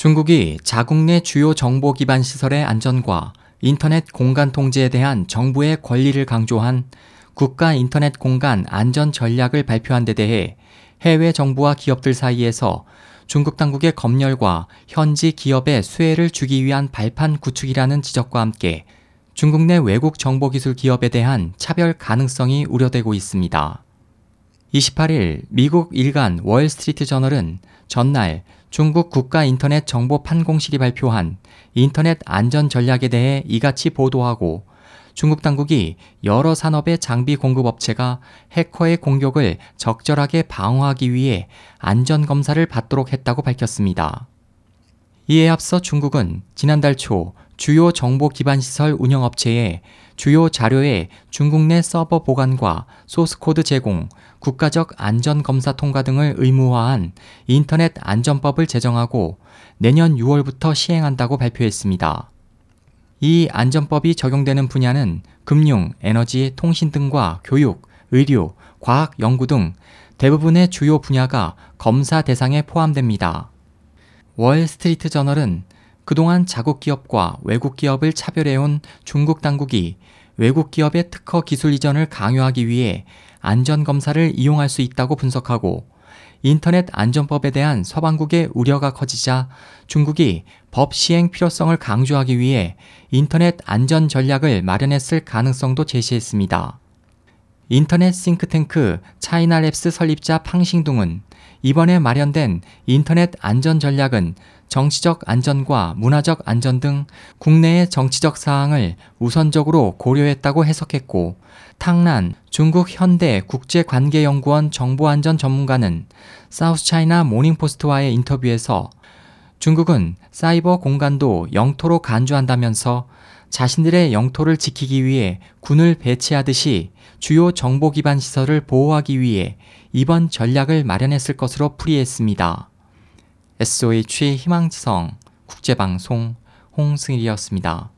중국이 자국 내 주요 정보 기반 시설의 안전과 인터넷 공간 통제에 대한 정부의 권리를 강조한 국가 인터넷 공간 안전 전략을 발표한 데 대해 해외 정부와 기업들 사이에서 중국 당국의 검열과 현지 기업의 수혜를 주기 위한 발판 구축이라는 지적과 함께 중국 내 외국 정보기술 기업에 대한 차별 가능성이 우려되고 있습니다. 28일 미국 일간 월스트리트 저널은 전날 중국 국가 인터넷 정보 판공실이 발표한 인터넷 안전 전략에 대해 이같이 보도하고 중국 당국이 여러 산업의 장비 공급 업체가 해커의 공격을 적절하게 방어하기 위해 안전 검사를 받도록 했다고 밝혔습니다. 이에 앞서 중국은 지난달 초 주요 정보 기반 시설 운영 업체에 주요 자료의 중국 내 서버 보관과 소스코드 제공, 국가적 안전검사 통과 등을 의무화한 인터넷 안전법을 제정하고 내년 6월부터 시행한다고 발표했습니다. 이 안전법이 적용되는 분야는 금융, 에너지, 통신 등과 교육, 의료, 과학, 연구 등 대부분의 주요 분야가 검사 대상에 포함됩니다. 월스트리트 저널은 그동안 자국 기업과 외국 기업을 차별해온 중국 당국이 외국 기업의 특허 기술 이전을 강요하기 위해 안전검사를 이용할 수 있다고 분석하고 인터넷 안전법에 대한 서방국의 우려가 커지자 중국이 법 시행 필요성을 강조하기 위해 인터넷 안전 전략을 마련했을 가능성도 제시했습니다. 인터넷 싱크탱크 차이나랩스 설립자 팡싱둥은 이번에 마련된 인터넷 안전 전략은 정치적 안전과 문화적 안전 등 국내의 정치적 사항을 우선적으로 고려했다고 해석했고 탕난 중국 현대 국제관계연구원 정보안전 전문가는 사우스 차이나 모닝포스트와의 인터뷰에서 중국은 사이버 공간도 영토로 간주한다면서 자신들의 영토를 지키기 위해 군을 배치하듯이 주요 정보 기반 시설을 보호하기 위해 이번 전략을 마련했을 것으로 풀이했습니다. SOH 희망지성 국제방송 홍승일이었습니다.